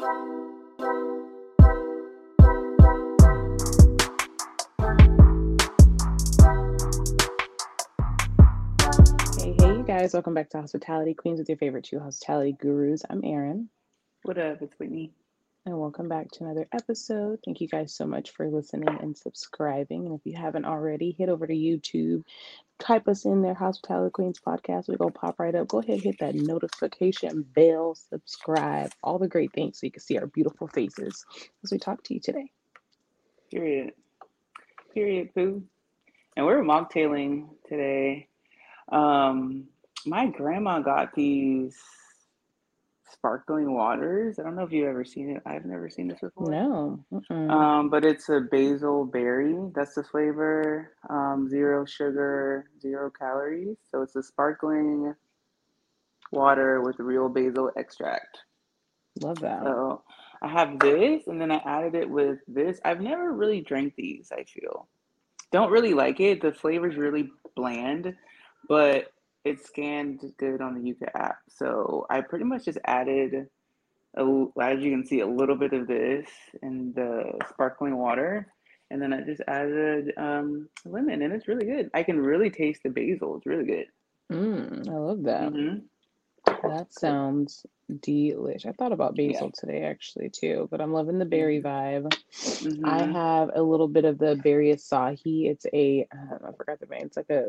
Hey, hey, you guys, welcome back to Hospitality Queens with your favorite two hospitality gurus. I'm Erin, What up? It's Whitney. and welcome back to another episode. Thank you guys so much for listening and subscribing. And if you haven't already, head over to YouTube, type us in there, Hospitality Queens Podcast. We're going to pop right up. Go ahead, hit that notification bell, subscribe, all the great things so you can see our beautiful faces as we talk to you today. Period. Period. Pooh. And we're mocktailing today. Um, my grandma got these sparkling waters. I don't know if you've ever seen it. I've never seen this before. No. mm-mm. Um, but it's a basil berry. That's the flavor. Um, zero sugar, zero calories. So it's a sparkling water with real basil extract. Love that. So I have this, and then I added it with this. I've never really drank these, I feel. Don't really like it. The flavor's really bland, but it scanned good on the Yuka app. So I pretty much just added, a, as you can see, a little bit of this and the sparkling water. And then I just added um, lemon, and it's really good. I can really taste the basil. It's really good. Mm, I love that. hmm That sounds delish. I thought about Yeah. basil today actually too, but I'm loving the berry vibe. I hmm have a little bit of the berry acai. It's a um, I forgot the name. It's like a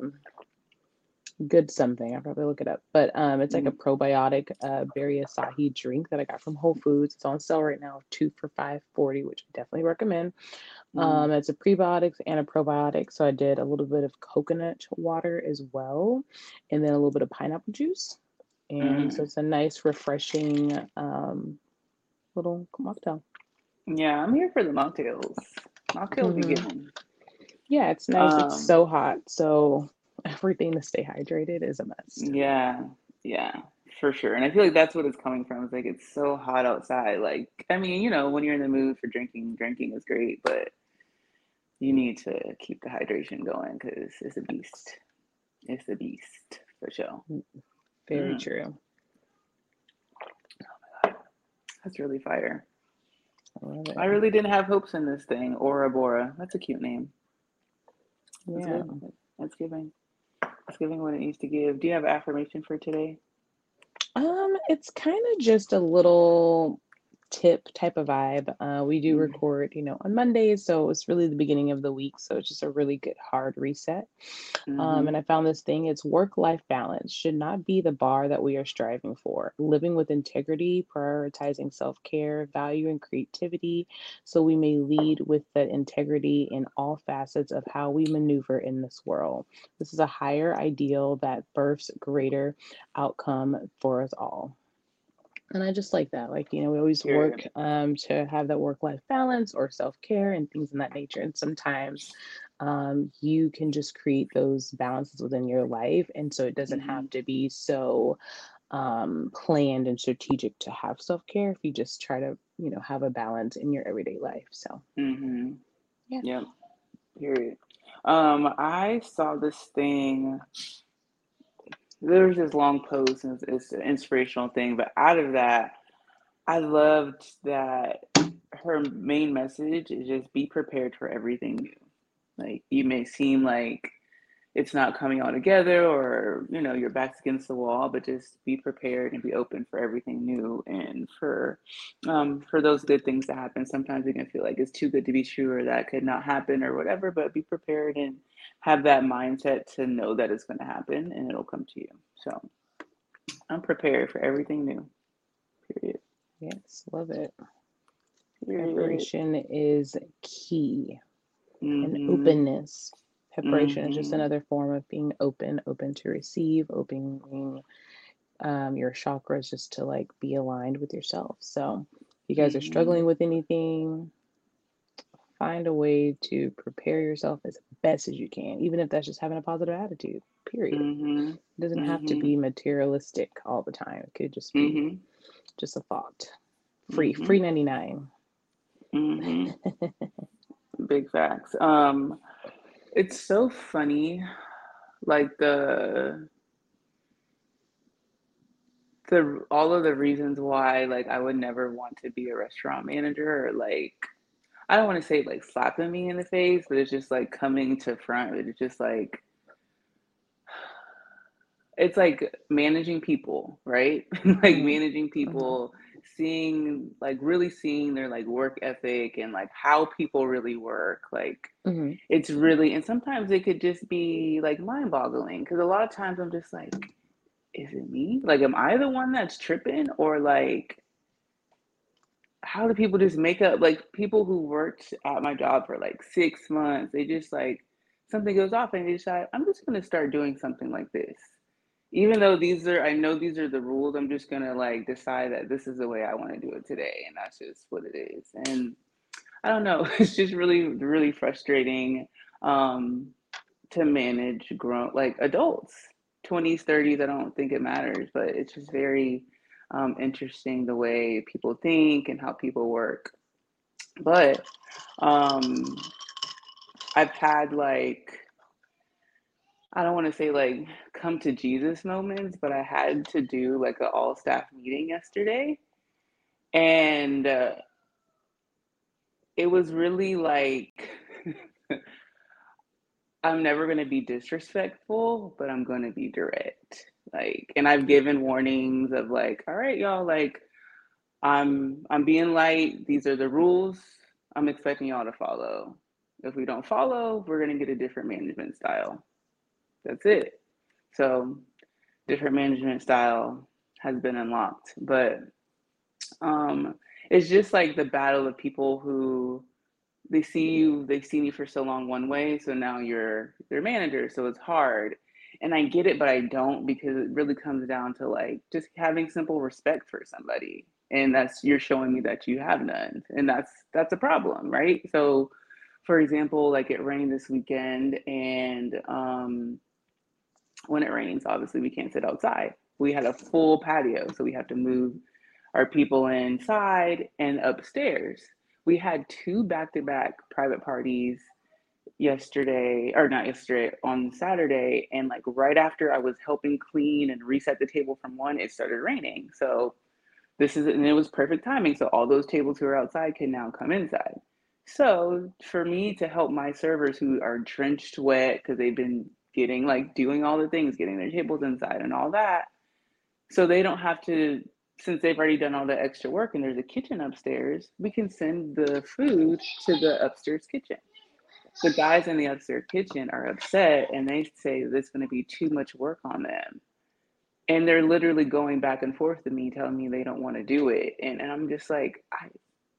good something. I'll probably look it up. But um it's like a probiotic uh berry acai drink that I got from Whole Foods. It's on sale right now, two for five forty, which I definitely recommend. mm Um, it's a prebiotics and a probiotic. So I did a little bit of coconut water as well, and then a little bit of pineapple juice. And so mm it's a nice, refreshing um, little mocktail. Yeah, I'm here for the mocktails. Mocktails be hmm getting. Yeah, it's nice. It's Um, so hot. So everything to stay hydrated is a must. yeah, yeah, for sure. And I feel like that's what it's coming from. It's like it's so hot outside. Like, I mean, you know, when you're in the mood for drinking, drinking is great, but you need to keep the hydration going because it's a beast. It's a beast for sure. Very Mm, true. that's really fire. I I really didn't have hopes in this thing. Aura Bora. That's a cute name. That's Yeah. good. That's giving. That's giving what it needs to give. Do you have affirmation for today? Um, it's kind of just a little tip type of vibe. Uh, we do Mm, record, you know, on Mondays, so it's really the beginning of the week, so it's just a really good hard reset. Um, Mm-hmm. and I found this thing, it's work-life balance should not be the bar that we are striving for. Living with integrity, prioritizing self-care, value, and creativity, so we may lead with that integrity in all facets of how we maneuver in this world. This is a higher ideal that births greater outcome for us all. And I just like that. Like, you know, we always work um, to have that work life balance or self care and things in that nature. And sometimes um, you can just create those balances within your life. And so it doesn't Mm-hmm. have to be so um, planned and strategic to have self care if you just try to, you know, have a balance in your everyday life. So, Mm-hmm. yeah. Yep. Period. Um, I saw this thing. There's this long post, and it's, an inspirational thing. But out of that, I loved that her main message is just be prepared for everything new. Like you may seem like it's not coming all together, or you know your back's against the wall, but just be prepared and be open for everything new and for um, for those good things to happen. Sometimes it can feel like it's too good to be true, or that could not happen, or whatever. But be prepared and have that mindset to know that it's going to happen and it'll come to you. So I'm prepared for everything new. Period. yes, love it. Period. Preparation is key and Mm-hmm. openness. Preparation is just Mm-hmm. another form of being open, open to receive, opening um, your chakras just to like be aligned with yourself. So, if you guys are Mm-hmm. struggling with anything, find a way to prepare yourself as best as you can, even if that's just having a positive attitude. Period. Mm-hmm. It doesn't have to Mm-hmm. be materialistic all the time. It could just be Mm-hmm. just a thought. Free, Mm-hmm. free 99. Mm-hmm. Big facts. Um, it's so funny, like the the all of the reasons why like I would never want to be a restaurant manager or like I don't want to say like slapping me in the face, but it's just like coming to front. It's just like it's like managing people, right? like Mhm. managing people, seeing like really seeing their like work ethic and like how people really work. Like Mhm. it's really and sometimes it could just be like mind-boggling because a lot of times I'm just like, is it me? Like, am I the one that's tripping or like how do people just make up like people who worked at my job for like six months, they just like something goes off and they decide, I'm just gonna start doing something like this. Even though these are I know these are the rules, I'm just gonna like decide that this is the way I want to do it today, and that's just what it is. And I don't know, it's just really, really frustrating um to manage grown like adults 20s 30s i don't think it matters but it's just very um, interesting the way people think and how people work but um, i've had like i don't want to say like come to jesus moments but i had to do like an all staff meeting yesterday and uh, it was really like I'm never going to be disrespectful, but I'm going to be direct. Like, and I've given warnings of like, all right, y'all, like, I'm I'm being light. These are the rules. I'm expecting y'all to follow. If we don't follow, we're gonna get a different management style. That's it. So, different management style has been unlocked, but um, it's just like the battle of people who they see you they see me for so long one way so now you're their manager so it's hard. And i get it but i don't because it really comes down to like just having simple respect for somebody. And that's you're showing me that you have none. And that's that's a problem right? So for example like it rained this weekend and um when it rains obviously we can't sit outside. We had a full patio so we have to move our people inside and upstairs. We had two back-to-back private parties yesterday or not yesterday on saturday and like right after i was helping clean and reset the table from one it started raining. So this is and it was perfect timing so all those tables who are outside can now come inside. So for me to help my servers who are drenched wet because they've been getting like doing all the things getting their tables inside and all that so they don't have to since they've already done all the extra work and there's a kitchen upstairs, we can send the food to the upstairs kitchen. The guys in the upstairs kitchen are upset and they say there's going to be too much work on them. And they're literally going back and forth to me, telling me they don't want to do it. And, and I'm just like, I,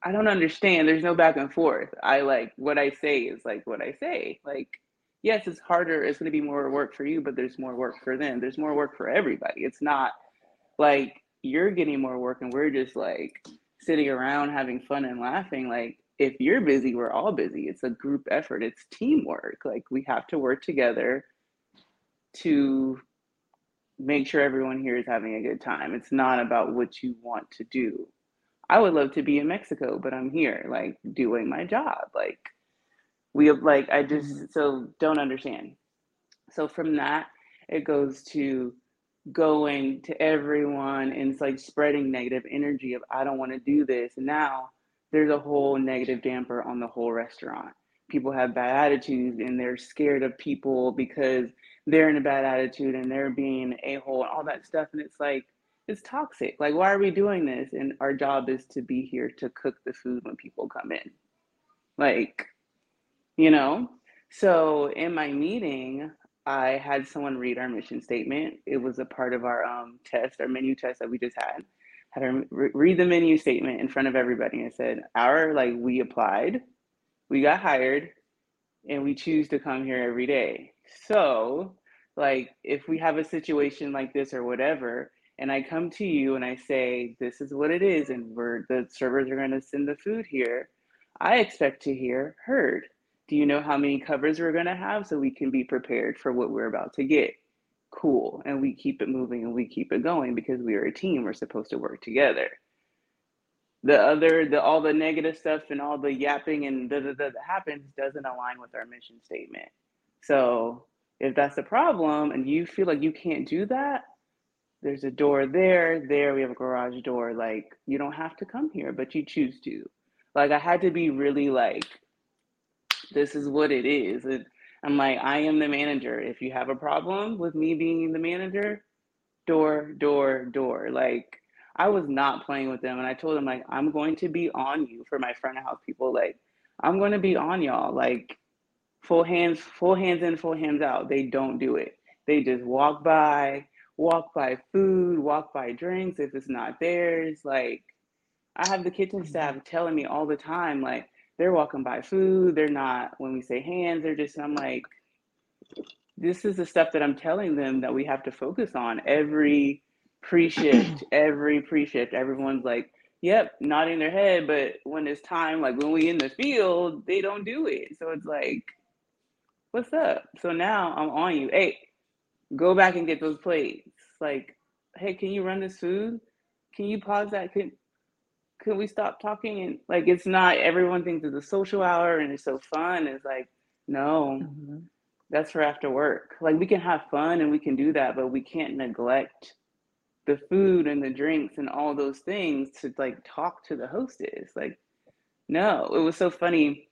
I don't understand. There's no back and forth. I like what I say is like what I say. Like, yes, it's harder. It's going to be more work for you, but there's more work for them. There's more work for everybody. It's not like you're getting more work and we're just like sitting around having fun and laughing like if you're busy we're all busy it's a group effort it's teamwork like we have to work together to make sure everyone here is having a good time it's not about what you want to do i would love to be in mexico but i'm here like doing my job like we have like i just Mhm. so don't understand so from that it goes to going to everyone and it's like spreading negative energy of I don't want to do this. And now there's a whole negative damper on the whole restaurant. People have bad attitudes and they're scared of people because they're in a bad attitude and they're being a hole and all that stuff. And it's like, it's toxic. Like, why are we doing this? And our job is to be here to cook the food when people come in. Like, you know? So in my meeting, I had someone read our mission statement. It was a part of our um, test, our menu test that we just had. Had her re- read the menu statement in front of everybody and said, "Our like we applied, we got hired, and we choose to come here every day. So, like if we have a situation like this or whatever, and I come to you and I say this is what it is, and we're the servers are going to send the food here, I expect to hear heard." Do you know how many covers we're going to have so we can be prepared for what we're about to get? Cool. And we keep it moving and we keep it going because we are a team. We're supposed to work together. The other, the all the negative stuff and all the yapping and da, da, da, that happens doesn't align with our mission statement. So if that's a problem and you feel like you can't do that, there's a door there, there we have a garage door. Like you don't have to come here, but you choose to. Like I had to be really like, this is what it is. And I'm like, I am the manager. If you have a problem with me being the manager, door, door, door. Like I was not playing with them. And I told them like, I'm going to be on you for my front of house people. Like I'm going to be on y'all. Like full hands, full hands in, full hands out. They don't do it. They just walk by, walk by food, walk by drinks if it's not theirs. Like I have the kitchen staff mm-hmm. telling me all the time, like they're walking by food. They're not when we say hands, they're just I'm like, this is the stuff that I'm telling them that we have to focus on every pre-shift, every pre-shift. Everyone's like, yep, nodding their head, but when it's time, like when we in the field, they don't do it. So it's like, what's up? So now I'm on you. Hey, go back and get those plates. Like, hey, can you run this food? Can you pause that? Can can we stop talking? And like, it's not everyone thinks it's a social hour and it's so fun. It's like, no, mm-hmm. that's for after work. Like, we can have fun and we can do that, but we can't neglect the food and the drinks and all those things to like talk to the hostess. Like, no, it was so funny.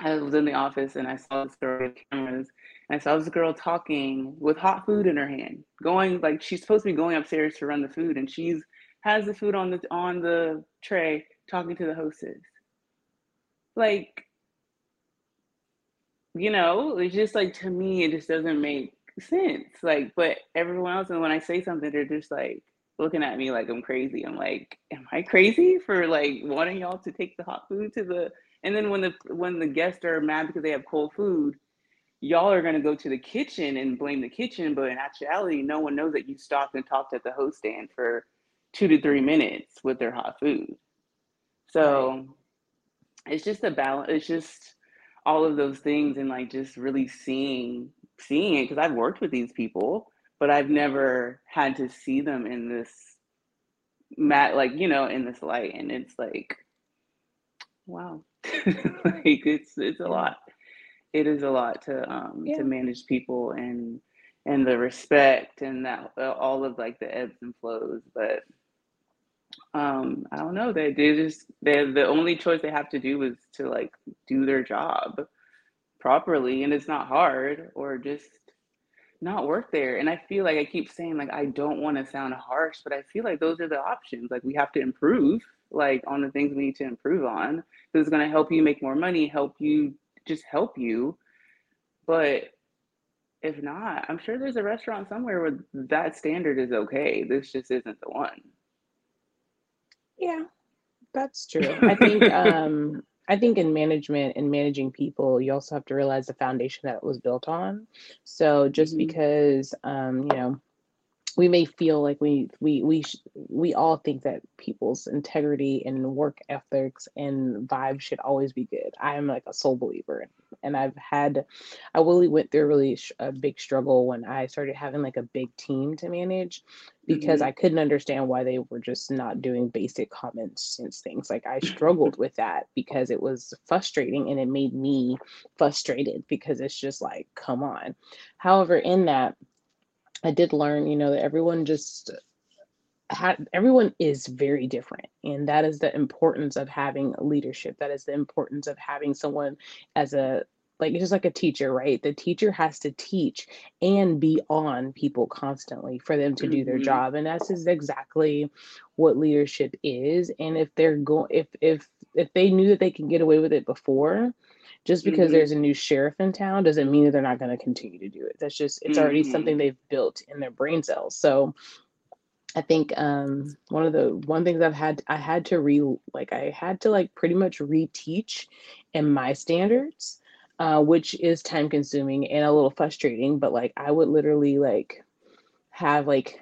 I was in the office and I saw this girl with cameras and I saw this girl talking with hot food in her hand, going like she's supposed to be going upstairs to run the food and she's has the food on the on the tray talking to the hostess. Like, you know, it's just like to me it just doesn't make sense. Like, but everyone else, and when I say something, they're just like looking at me like I'm crazy. I'm like, am I crazy for like wanting y'all to take the hot food to the? And then when the when the guests are mad because they have cold food, y'all are gonna go to the kitchen and blame the kitchen. But in actuality, no one knows that you stopped and talked at the host stand for two to three minutes with their hot food. So right. it's just a balance. It's just all of those things and like just really seeing seeing it because I've worked with these people, but I've never had to see them in this mat like you know in this light, and it's like, wow, like it's it's a lot. It is a lot to um yeah. to manage people and and the respect and that all of like the ebbs and flows, but um i don't know they they just they the only choice they have to do is to like do their job properly and it's not hard or just not work there. And I feel like I keep saying like I don't want to sound harsh, but I feel like those are the options. Like we have to improve like on the things we need to improve on. This is going to help you make more money, help you just help you. But if not, I'm sure there's a restaurant somewhere where that standard is okay. This just isn't the one. Yeah, that's true. I think um I think in management and managing people, you also have to realize the foundation that it was built on. So just mm-hmm. because, um, you know, we may feel like we we we sh- we all think that people's integrity and work ethics and vibe should always be good. I am like a soul believer, and I've had, I really went through a really sh- a big struggle when I started having like a big team to manage, because mm-hmm. I couldn't understand why they were just not doing basic common sense things. Like I struggled with that because it was frustrating and it made me frustrated because it's just like, come on. However, in that I did learn, you know, that everyone just had everyone is very different and that is the importance of having leadership that is the importance of having someone as a like just like a teacher right the teacher has to teach and be on people constantly for them to do their mm-hmm. job and that's is exactly what leadership is and if they're going if if if they knew that they can get away with it before just because mm-hmm. there's a new sheriff in town doesn't mean that they're not going to continue to do it. That's just it's mm-hmm. already something they've built in their brain cells. So I think um, one of the one things I've had I had to re like I had to like pretty much reteach in my standards, uh, which is time consuming and a little frustrating. But like I would literally like have like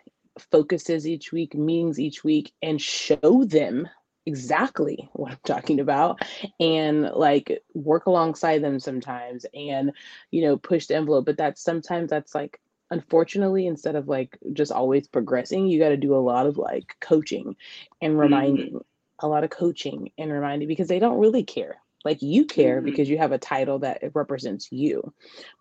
focuses each week, meetings each week, and show them exactly what I'm talking about and like work alongside them sometimes and you know push the envelope but that's sometimes that's like unfortunately instead of like just always progressing you got to do a lot of like coaching and reminding mm-hmm. a lot of coaching and reminding because they don't really care Like you care Mm-hmm. because you have a title that it represents you,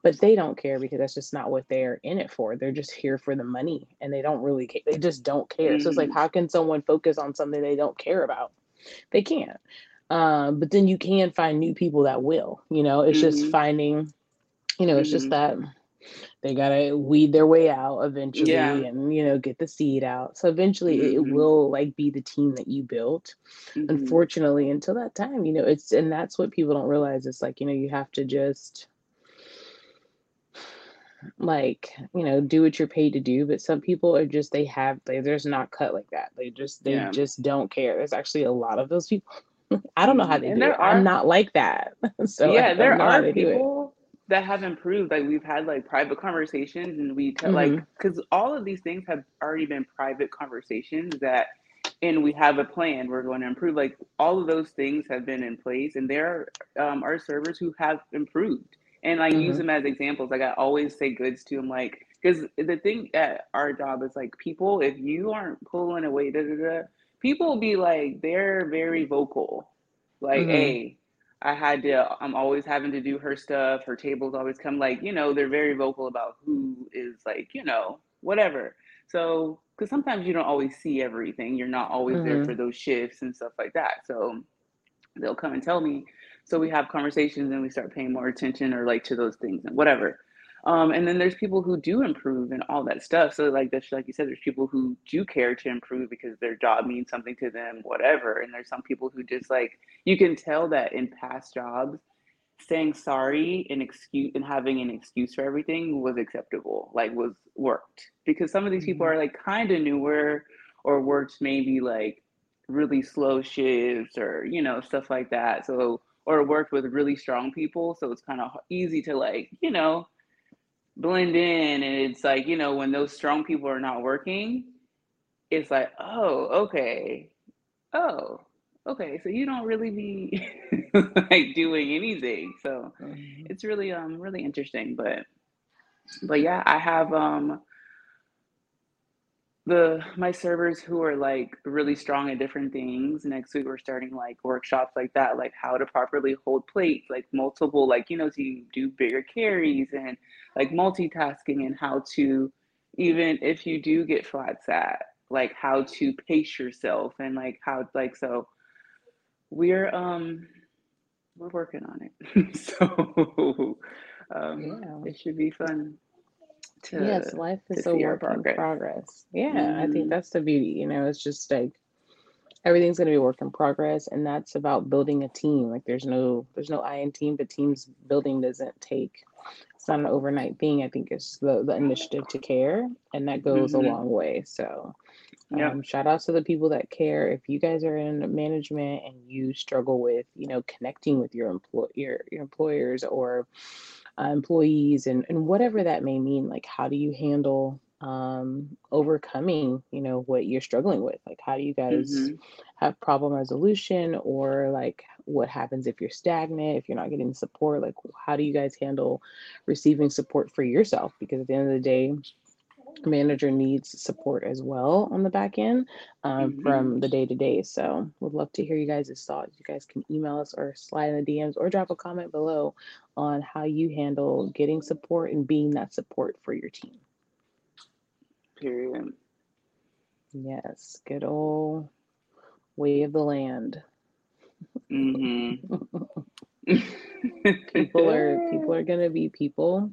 but they don't care because that's just not what they're in it for. They're just here for the money and they don't really care. They just don't care. So it's like, Mm-hmm. how can someone focus on something they don't care about? They can't. Um, but then you can find new people that will, you know, it's just Mm-hmm. finding, you know, it's just Mm-hmm. that they gotta weed their way out eventually Yeah. and you know get the seed out so eventually it Mm-hmm. will like be the team that you built Mm-hmm. unfortunately until that time you know it's and that's what people don't realize it's like you know you have to just like you know do what you're paid to do but some people are just they have they they're not cut like that they just they Yeah. just don't care there's actually a lot of those people i don't know how Mhm. they And do it i'm not like that so yeah, there are it. people that have improved. Like we've had like private conversations, and we tell like Mhm. because all of these things have already been private conversations that, and we have a plan. We're going to improve. Like all of those things have been in place, and there um, are servers who have improved. And I use Mhm. them as examples. Like I always say goods to them, like because the thing at our job is like people. If you aren't pulling away, da, da, da, people will be like they're very vocal. Like, Mhm. hey, I had to, I'm always having to do her stuff. Her tables always come like, you know, they're very vocal about who is like, you know, whatever. So, because sometimes you don't always see everything. You're not always there Mhm. for those shifts and stuff like that. So they'll come and tell me. So we have conversations and we start paying more attention or like to those things and whatever. Um, and then there's people who do improve and all that stuff. So like that's like you said, there's people who do care to improve because their job means something to them, whatever. And there's some people who just like you can tell that in past jobs, saying sorry and excuse and having an excuse for everything was acceptable, like was worked. Because some of these people Mhm. are like kind of newer or worked maybe like really slow shifts or you know stuff like that. So or worked with really strong people, so it's kind of easy to like you know blend in and it's like you know when those strong people are not working it's like oh okay. Oh okay. So you don't really be like doing anything. So Mhm. it's really um really interesting but but yeah i have um the my servers who are like really strong at different things next week we're starting like workshops like that like how to properly hold plates like multiple like you know so you do bigger carries and like multitasking and how to even if you do get flat sat like how to pace yourself and like how like so we're um we're working on it so um Yeah. it should be fun to Yes, life is a work in progress. Yeah, I think hmm that's the beauty. You know, it's just like everything's going to be a work in progress, and that's about building a team. Like there's no there's no I in team, but teams building doesn't take. It's not an overnight thing. I think it's the the initiative to care, and that goes a hmm long way. So, um, shout outs to the people that care. If you guys are in management and you struggle with, you know, connecting with your employ your, your employers or uh, employees and, and whatever that may mean like how do you handle um, overcoming you know what you're struggling with? Like how do you guys hmm have problem resolution or like what happens if you're stagnant if you're not getting support? Like how do you guys handle receiving support for yourself? Because at the end of the day manager needs support as well on the back end um, hmm from the day to day. So, would love to hear you guys' thoughts. You guys can email us or slide in the DMs or drop a comment below on how you handle getting support and being that support for your team. Period. Yes, good old way of the land. hmm People are people are gonna be people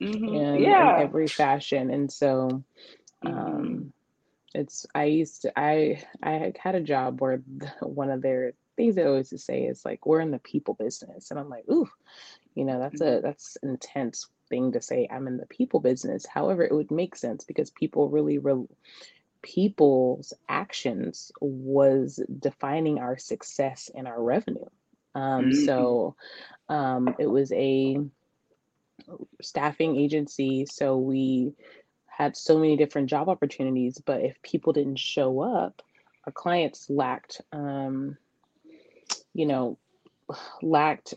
hmm in in every fashion, and so hmm um it's i used to i i had a job where one of their things they always say is like we're in the people business and i'm like ooh you know that's a that's an intense thing to say i'm in the people business. However it would make sense because people really re- people's actions was defining our success and our revenue. Um hmm so um it was a staffing agency so we had so many different job opportunities, but if people didn't show up, our clients lacked, um, you know, lacked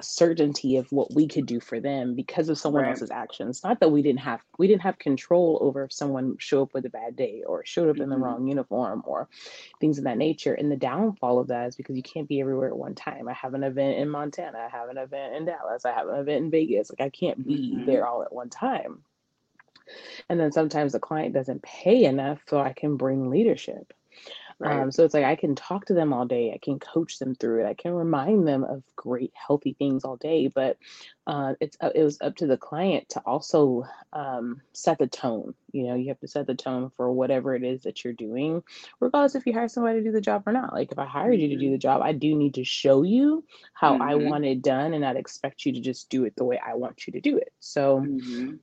certainty of what we could do for them because of someone Right. else's actions. Not that we didn't have we didn't have control over if someone showed up with a bad day or showed up in the Mhm. wrong uniform or things of that nature. And the downfall of that is because you can't be everywhere at one time. I have an event in Montana, I have an event in Dallas, I have an event in Vegas. Like I can't be Mhm. there all at one time. And then sometimes the client doesn't pay enough so I can bring leadership. Right. Um, so it's like I can talk to them all day. I can coach them through it. I can remind them of great, healthy things all day. But uh, it's uh, it was up to the client to also um, set the tone. You know, you have to set the tone for whatever it is that you're doing, regardless if you hire somebody to do the job or not. Like if I hired you to do the job, I do need to show you how I Mhm. want it done, and not expect you to just do it the way I want you to do it. So. Mhm.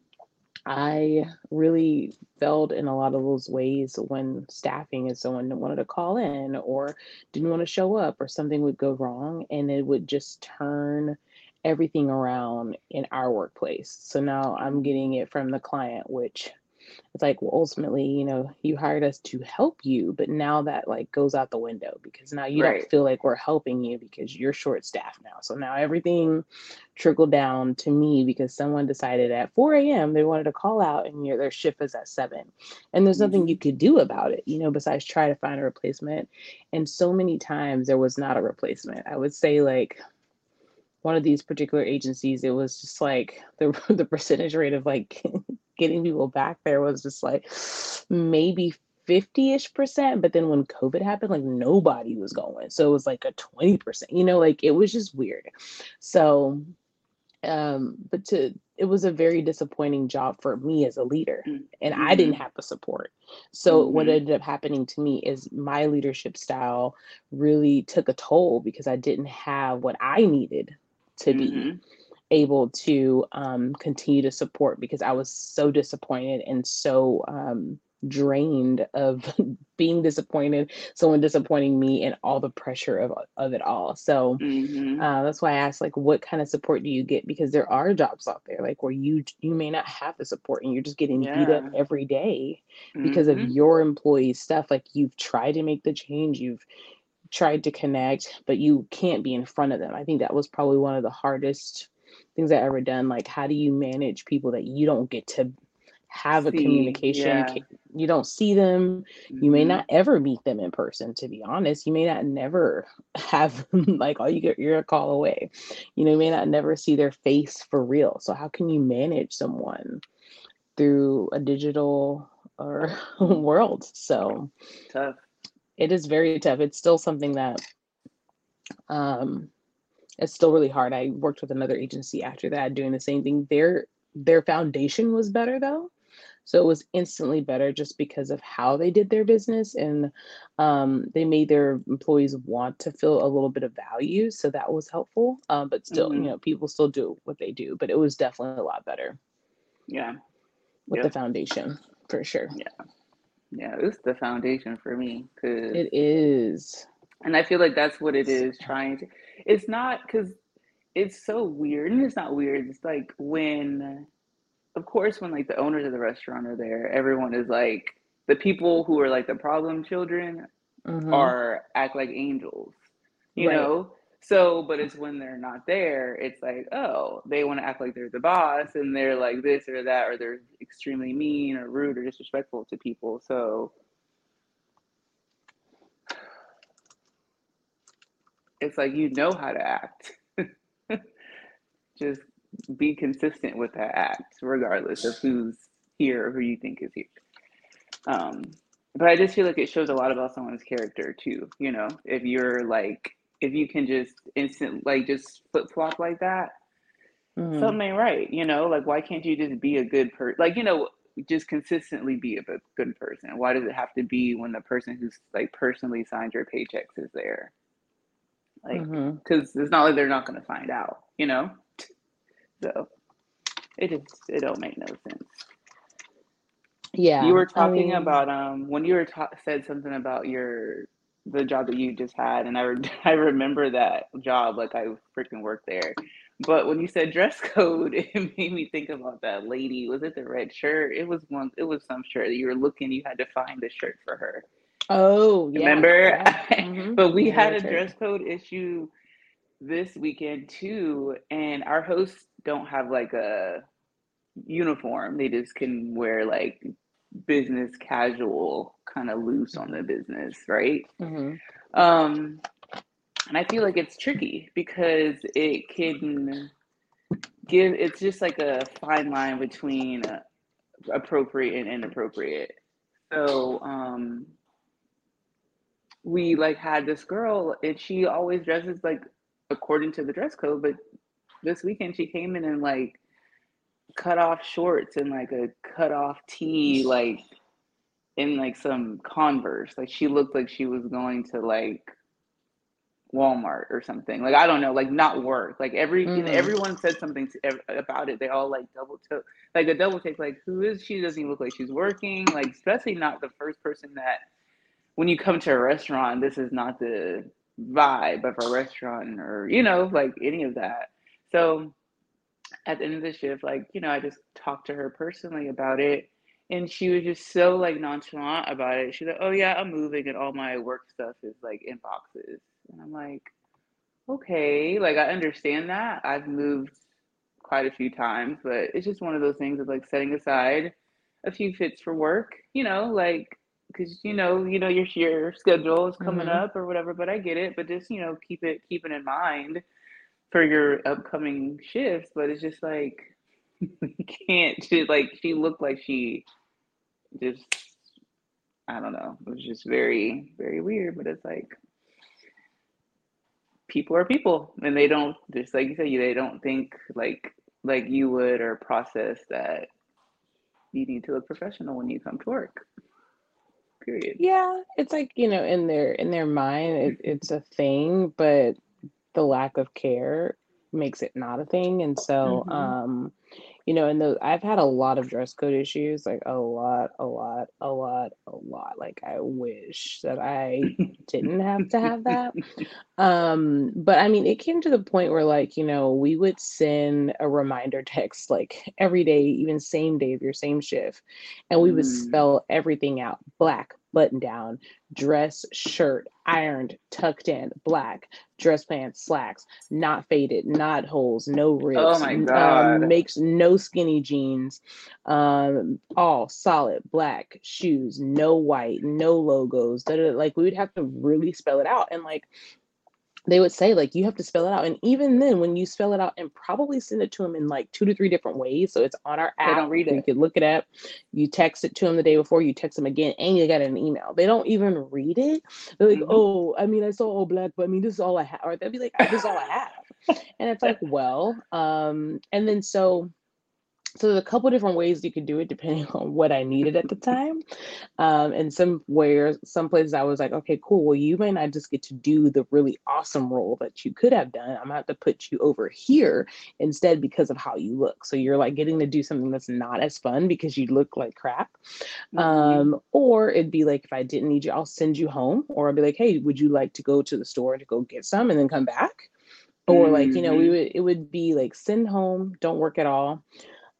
I really felt in a lot of those ways when staffing is someone wanted to call in or didn't want to show up or something would go wrong and it would just turn everything around in our workplace. So now I'm getting it from the client, which it's like, well, ultimately, you know, you hired us to help you, but now that like goes out the window because now you Right. don't feel like we're helping you because you're short staffed now. So now everything trickled down to me because someone decided at 4 a.m. they wanted to call out and your their shift is at seven. And there's nothing you Mhm. could do about it, you know, besides try to find a replacement. And so many times there was not a replacement. I would say like one of these particular agencies, it was just like the the percentage rate of like getting people back there was just like maybe 50-ish percent. But then when COVID happened, like nobody was going. So it was like a 20%, you know, like it was just weird. So um, but to it was a very disappointing job for me as a leader Mm. and I didn't have the support. So what Mhm. ended up happening to me is my leadership style really took a toll because I didn't have what I needed to be Mhm. Able to um, continue to support because I was so disappointed and so um, drained of being disappointed, someone disappointing me, and all the pressure of of it all. So Mhm. uh, that's why I asked, like, what kind of support do you get? Because there are jobs out there, like where you you may not have the support and you're just getting beat up Yeah. every day because of Mhm. your employee stuff. Like you've tried to make the change, you've tried to connect, but you can't be in front of them. I think that was probably one of the hardest things I ever done. Like, how do you manage people that you don't get to have a communication? yeah. You don't see them. You may Mhm. not ever meet them in person, to be honest. You may not never have like all you get you're a call away. You know, you may not never see their face for real. So how can you manage someone through a digital or world? So Tough. it is very tough. It's still something that um it's still really hard. I worked with another agency after that doing the same thing. Their their foundation was better though. So it was instantly better just because of how they did their business and um, they made their employees want to feel a little bit of value. So that was helpful. Um, but still, you Mhm. know, people still do what they do, but it was definitely a lot better Yeah. with the foundation for sure. Yeah. Yeah. It's the foundation for me because, It is. And I feel like that's what it is trying to. It's not because it's so weird, and it's not weird. It's like when, of course, when like the owners of the restaurant are there, everyone is like the people who are like the problem children Mhm. are act like angels, you Right. know? So, but it's when they're not there, it's like, oh, they want to act like they're the boss and they're like this or that, or they're extremely mean or rude or disrespectful to people. So it's like you know how to act. Just be consistent with that act, regardless of who's here or who you think is here. Um, but I just feel like it shows a lot about someone's character too. You know, if you're like, if you can just instant like just flip flop like that, Mhm. something ain't right. You know, like why can't you just be a good person? Like you know, just consistently be a good person. Why does it have to be when the person who's like personally signed your paychecks is there? Like, because it's not like they're not going to find out. You know, so it just it don't make no sense. Yeah. You were I talking mean, about um when you were ta- said something about your the job that you just had, and I re- I remember that job like I freaking worked there. But when you said dress code, it made me think about that lady. Was it the red shirt? It was one. It was some shirt that you were looking. You had to find a shirt for her. Oh yeah, Remember? yeah. Mhm. but we had a dress code issue this weekend too, and our hosts don't have like a uniform. They just can wear like business casual, kind of loose on the business, right? hmm Um, and I feel like it's tricky because it can give. It's just like a fine line between uh, appropriate and inappropriate. So um, we like had this girl, and she always dresses like according to the dress code, but this weekend she came in and like cut off shorts and like a cut off tee, like in like some Converse. Like she looked like she was going to like Walmart or something. Like I don't know, like not work. Like every hmm everyone said something to, about it. They all like double took, like a double take. Like who is she? Doesn't even look like she's working. Like especially not the first person that when you come to a restaurant, this is not the vibe of a restaurant or you know like any of that. So at the end of the shift, like, you know, I just talked to her personally about it. And she was just so like nonchalant about it. She's like, oh yeah, I'm moving and all my work stuff is like in boxes. And I'm like, okay, like I understand that. I've moved quite a few times, but it's just one of those things of like setting aside a few fits for work, you know, like because you know, you know your your schedule is coming hmm up or whatever, but I get it. But just, you know, keep it keep it in mind for your upcoming shifts, but it's just like you can't she like she looked like she just I don't know. It was just very, very weird. But it's like people are people and they don't just like you said, they don't think like like you would or process that you need to look professional when you come to work. Period. Yeah, it's like, you know, in their in their mind, it, it's a thing, but the lack of care makes it not a thing. And so, Mm-hmm. um, you know, and those I've had a lot of dress code issues, like a lot, a lot, a lot, a lot. Like I wish that I didn't have to have that. Um, but I mean, it came to the point where like, you know, we would send a reminder text like every day, even same day of your same shift, and we would mm. spell everything out, black, button down, dress, shirt, ironed, tucked in, black, dress pants, slacks, not faded, not holes, no rips. Oh my God. um, makes no skinny jeans, um, all solid black shoes, no white, no logos. Da, da, da. Like we would have to really spell it out, and like they would say like you have to spell it out and even then when you spell it out and probably send it to them in like two to three different ways so it's on our app They don't read it you could look it up you text it to them the day before you text them again and you get an email. They don't even read it. They're like hmm oh i mean i saw all black but i mean this is all i have or they'll be like this is all i have. And it's like well um and then so so there's a couple different ways you could do it depending on what I needed at the time. Um, and some where some places I was like, okay, cool. Well, you may not just get to do the really awesome role that you could have done. I'm gonna have to put you over here instead because of how you look. So you're like getting to do something that's not as fun because you look like crap. hmm Um, or it'd be like if I didn't need you, I'll send you home, or I'd be like, hey, would you like to go to the store to go get some and then come back? Or like, you know, we hmm would it would be like send home, don't work at all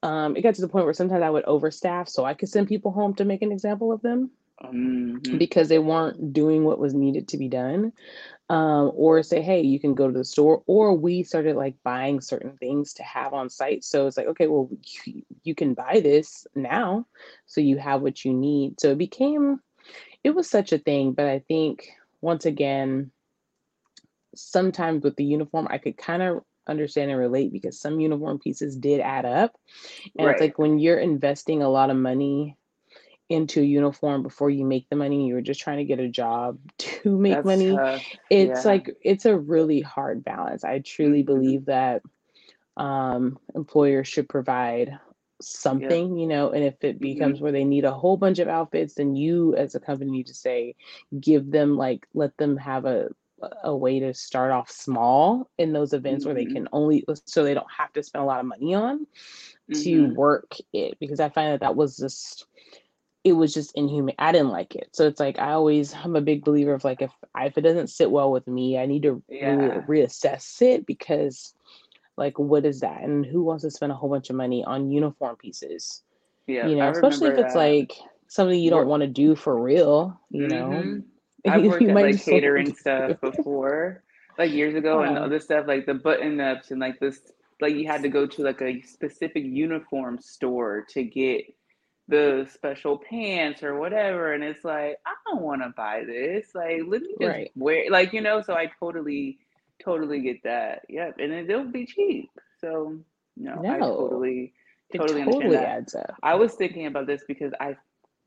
um, it got to the point where sometimes I would overstaff so I could send people home to make an example of them hmm because they weren't doing what was needed to be done. Um, or say, hey, you can go to the store. Or we started like buying certain things to have on site. So it's like, okay, well, you, you can buy this now. So you have what you need. So it became, it was such a thing. But I think once again, sometimes with the uniform, I could kind of understand and relate because some uniform pieces did add up. And it's like when you're investing a lot of money into a uniform before you make the money, you're just trying to get a job to make That's money. tough. It's Yeah. like it's a really hard balance. I truly hmm believe that um, employers should provide something, you know, and if it hmm becomes where they need a whole bunch of outfits, then you as a company need to say, give them like let them have a a way to start off small in those events where they hmm can only so they don't have to spend a lot of money on to hmm work it because I find that that was just it was just inhuman. I didn't like it. So it's like I always I'm a big believer of like if if it doesn't sit well with me, I need to re- reassess it because like what is that and who wants to spend a whole bunch of money on uniform pieces? Yep. You I know, especially if it's that. like something you don't want to do for real, you know. I've worked at like just want to catering stuff before. like years ago and other stuff like the button ups and like this like you had to go to like a specific uniform store to get the special pants or whatever and it's like I don't want to buy this like let me just Right. wear like you know so I totally totally get that yep and it, it'll be cheap so no I No, totally it totally understand totally that adds up. I was thinking about this because I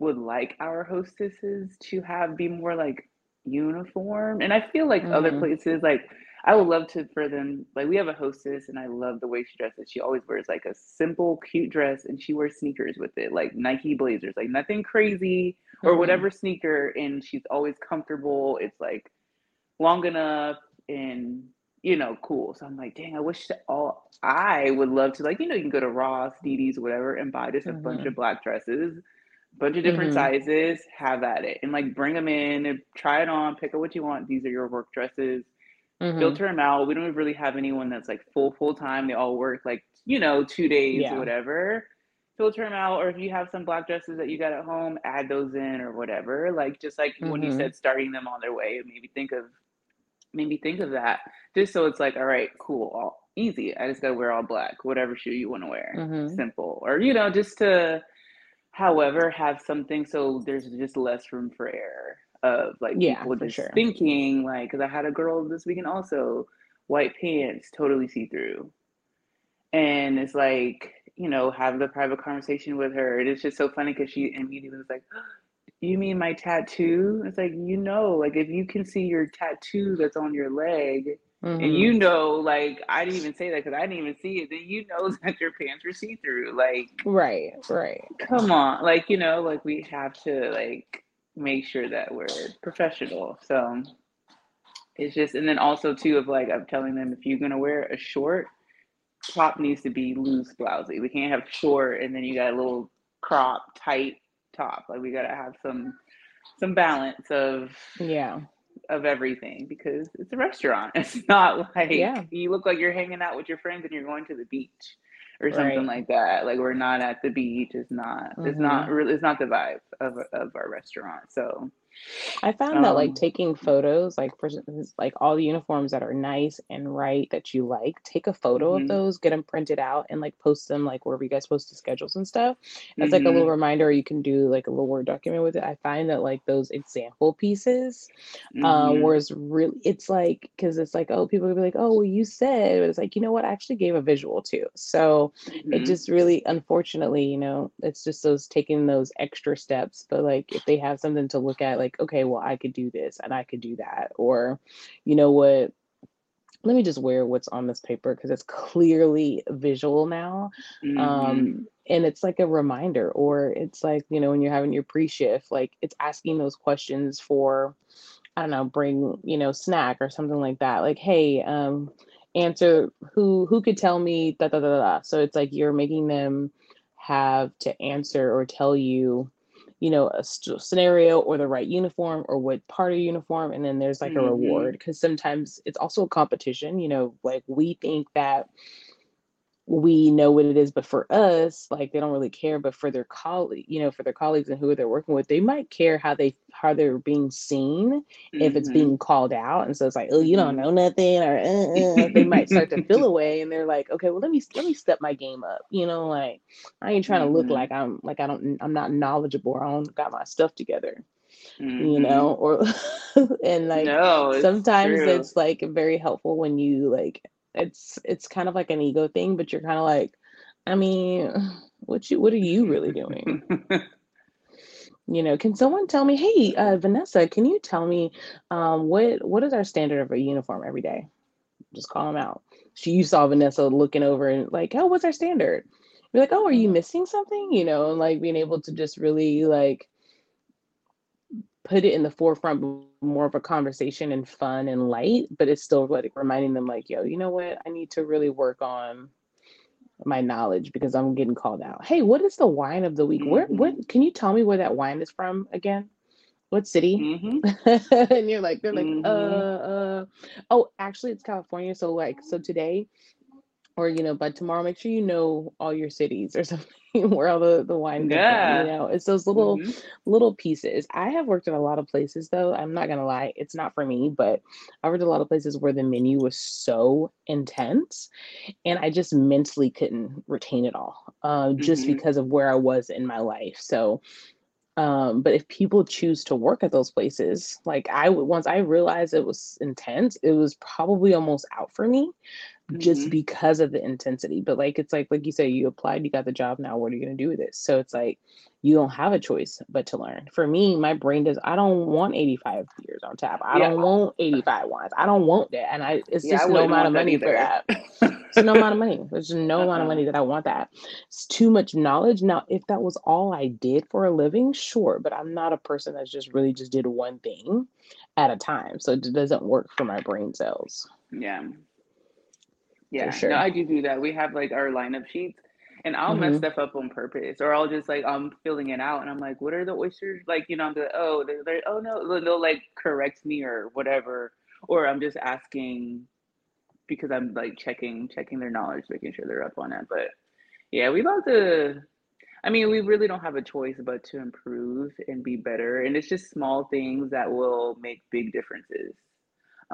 would like our hostesses to have be more like uniform, and I feel like other hmm places like I would love to for them like we have a hostess and I love the way she dresses. She always wears like a simple, cute dress and she wears sneakers with it, like Nike blazers, like nothing crazy or hmm whatever sneaker, and she's always comfortable. It's like long enough and you know cool. So i'm like dang i wish all i would love to like you know you can go to ross dd's whatever and buy just a bunch hmm of black dresses bunch of different hmm sizes have at it and like bring them in and try it on pick out what you want. These are your work dresses. Hmm filter them out. We don't really have anyone that's like full full time they all work like you know two days or whatever. Filter them out or if you have some black dresses that you got at home add those in or whatever. Like just like when you hmm said starting them on their way maybe think of maybe think of that. Just so it's like all right cool all easy. I just gotta wear all black whatever shoe you want to wear. Hmm simple. Or you know just to however have something so there's just less room for error of like Yeah, people just sure. thinking like because i had a girl this weekend also white pants totally see through and it's like you know have the private conversation with her and it's just so funny because she immediately was like you mean my tattoo it's like you know like if you can see your tattoo that's on your leg and hmm you know like i didn't even say that because i didn't even see it. Then you know that your pants are see-through like Right, right. come on like you know like we have to like make sure that we're professional so it's just and then also too of like i'm telling them if you're going to wear a short top needs to be loose blousy. We can't have short and then you got a little crop tight top. Like we got to have some some balance of Yeah, of everything because it's a restaurant. It's not like yeah, you look like you're hanging out with your friends and you're going to the beach or something right. like that. Like we're not at the beach. It's not it's hmm not really it's not the vibe of of our restaurant. So I found that like um taking photos, like for instance, like all the uniforms that are nice and right that you like, take a photo of mhm those, get them printed out, and like post them like wherever you guys post the schedules and stuff. As like a little mhm reminder, you can do like a little word document with it. I find that like those example pieces, uh, mhm whereas really it's like because it's like oh people will be like oh well you said, but it's like you know what I actually gave a visual too. So it mhm just really unfortunately you know it's just those taking those extra steps but like if they have something to look at like okay well i could do this and i could do that or you know what let me just wear what's on this paper because it's clearly visual now mhm um and it's like a reminder or it's like you know when you're having your pre-shift like it's asking those questions for i don't know bring you know snack or something like that like hey um answer who who could tell me da da da da. so it's like you're making them have to answer or tell you you know a st- scenario or the right uniform or what part of uniform and then there's like a reward mm-hmm. because sometimes it's also a competition you know like we think that we know what it is but for us like they don't really care but for their colleague you know for their colleagues and who they're working with they might care how they how they're being seen if it's mhm being called out. And so it's like oh you don't mhm know nothing or uh, uh, they might start to feel away and they're like okay well let me let me step my game up you know like i ain't trying to look like i'm like i don't i'm not knowledgeable or i don't got my stuff together you mhm know or and like no it's sometimes true. it's like very helpful when you like it's it's kind of like an ego thing but you're kind of like i mean what you what are you really doing? You know can someone tell me hey uh, vanessa can you tell me um what what is our standard of a uniform every day? Just call them out. She you saw vanessa looking over and like oh what's our standard? You're like oh are you missing something? You know and like being able to just really like put it in the forefront more of a conversation and fun and light but it's still like reminding them like yo you know what? I need to really work on my knowledge because i'm getting called out. Hey what is the wine of the week? Where what can you tell me where that wine is from again? What city? Mhm and you're like they're like uh mhm uh oh actually it's california so like so today or you know by tomorrow make sure you know all your cities or something where all the, the wine from you know? It's those little hmm little pieces. I have worked in a lot of places though i'm not gonna lie it's not for me but i worked a lot of places where the menu was so intense and i just mentally couldn't retain it all uh, just hmm because of where i was in my life so um, but if people choose to work at those places, like I would, once I realized it was intense, it was probably almost out for me just hmm because of the intensity. But like it's like like you say, you applied, you got the job. Now what are you gonna do with it? So it's like you don't have a choice but to learn. For me, my brain does. I don't want 85 years on tap. I Yeah. don't want 85 wines. I don't want that. And I it's Yeah, I just no amount of money for that. It's no amount of money. There's no amount of uh-uh. money that I want that. It's too much knowledge. Now, if that was all I did for a living, sure. But I'm not a person that's just really just did one thing at a time. So it doesn't work for my brain cells Yeah. Yeah. No, sure. I do do that. We have like our lineup sheets and I'll mess hmm stuff up on purpose or I'll just like I'm filling it out and I'm like, what are the oysters? Like, you know, I'm like, oh, they're, they're oh no, they'll, they'll like correct me or whatever. Or I'm just asking because I'm like checking checking their knowledge, making sure they're up on it. But yeah, we love to I mean, we really don't have a choice but to improve and be better. And it's just small things that will make big differences.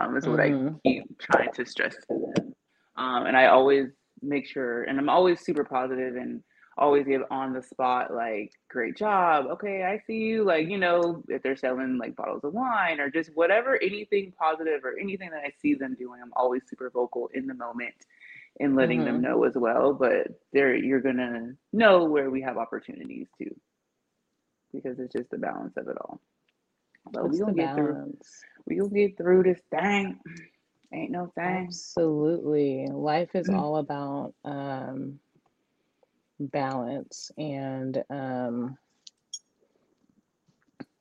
Um, is what I hmm keep trying to stress to them. Um, and I always make sure, and I'm always super positive and always give on the spot, like, great job. Okay, I see you. Like, you know, if they're selling like bottles of wine or just whatever, anything positive or anything that I see them doing, I'm always super vocal in the moment and letting them hmm know as well. But there, you're gonna know where we have opportunities too, because it's just the balance of it all. But we It's the gonna get through. We gonna get through this thing. Ain't no thing. Absolutely. Life is all about um, balance and um,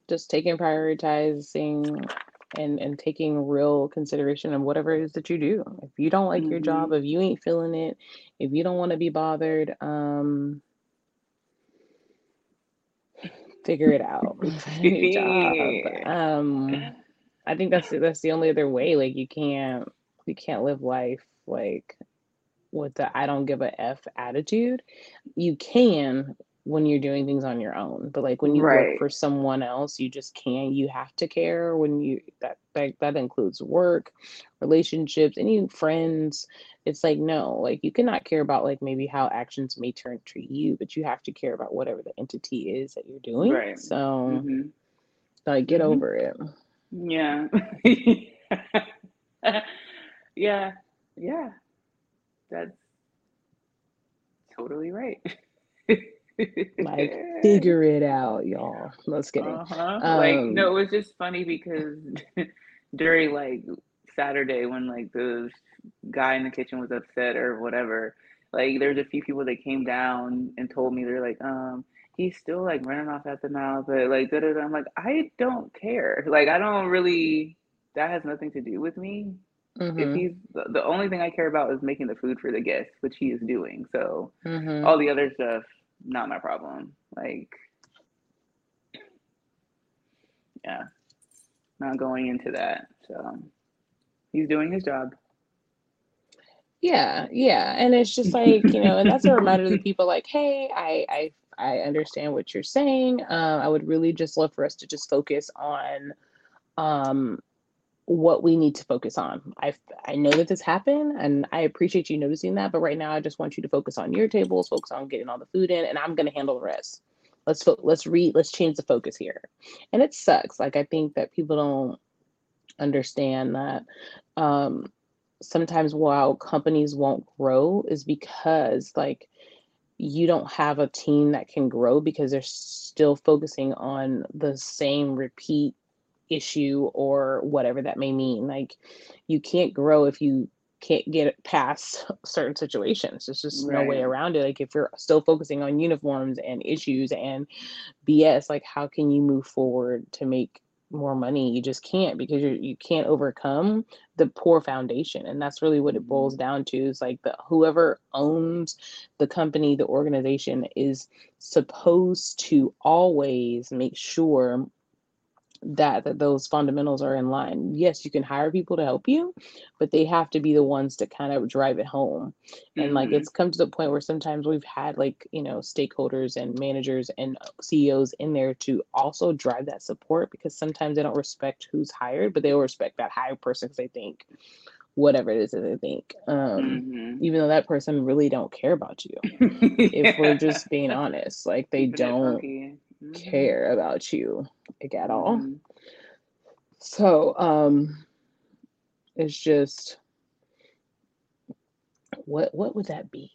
just taking prioritizing and and taking real consideration of whatever it is that you do. If you don't like your Mm-hmm. job, if you ain't feeling it, if you don't want to be bothered, um, figure it out. Find a new job. Um, I think that's that's the only other way. Like you can't you can't live life like with the I don't give a F attitude. You can when you're doing things on your own, but like when you work for someone else, you just can't. You have to care when you that that, that includes work, relationships, any friends. It's like no, like you cannot care about like maybe how actions may turn treat you, but you have to care about whatever the entity is that you're doing. Right. So Mm-hmm. like get Mm-hmm. over it. Yeah. yeah. Yeah. That's totally right. Like figure it out, y'all. No, just kidding. uh-huh. Like, Um, no, it was just funny because during like Saturday when like the guy in the kitchen was upset or whatever, like there's a few people that came down and told me they're like, um, he's still like running off at the mouth, but like da da da. I'm like, I don't care. Like I don't really that has nothing to do with me. If mhm, he's the, only thing I care about is making the food for the guests, which he is doing. So mhm. all the other stuff, not my problem. Like, yeah, not going into that. So he's doing his job. Yeah, yeah. And it's just like, you know, and that's a reminder to the people like, hey, I I I understand what you're saying. Um, I would really just love for us to just focus on um what we need to focus on. I I know that this happened and I appreciate you noticing that, but right now I just want you to focus on your tables, focus on getting all the food in, and I'm gonna handle the rest. Let's fo- let's read, let's change the focus here. And it sucks. Like I think that people don't understand that um sometimes while companies won't grow is because like you don't have a team that can grow because they're still focusing on the same repeat issue or whatever that may mean. Like you can't grow if you can't get past certain situations. There's just no way around it. Like if you're still focusing on uniforms and issues and BS, like how can you move forward to make more money? You just can't because you you can't overcome the poor foundation. And that's really what it boils Mhm. down to is like the whoever owns the company, the organization is supposed to always make sure that that those fundamentals are in line. Yes, you can hire people to help you, but they have to be the ones to kind of drive it home. And like Mm-hmm. it's come to the point where sometimes we've had like, you know, stakeholders and managers and CEOs in there to also drive that support because sometimes they don't respect who's hired, but they'll respect that hired person because they think whatever it is that they think. Um, Mm-hmm. even though that person really don't care about you. If we're just being honest, like they don't Mhm. care about you like at all. Mhm. So um it's just what what would that be?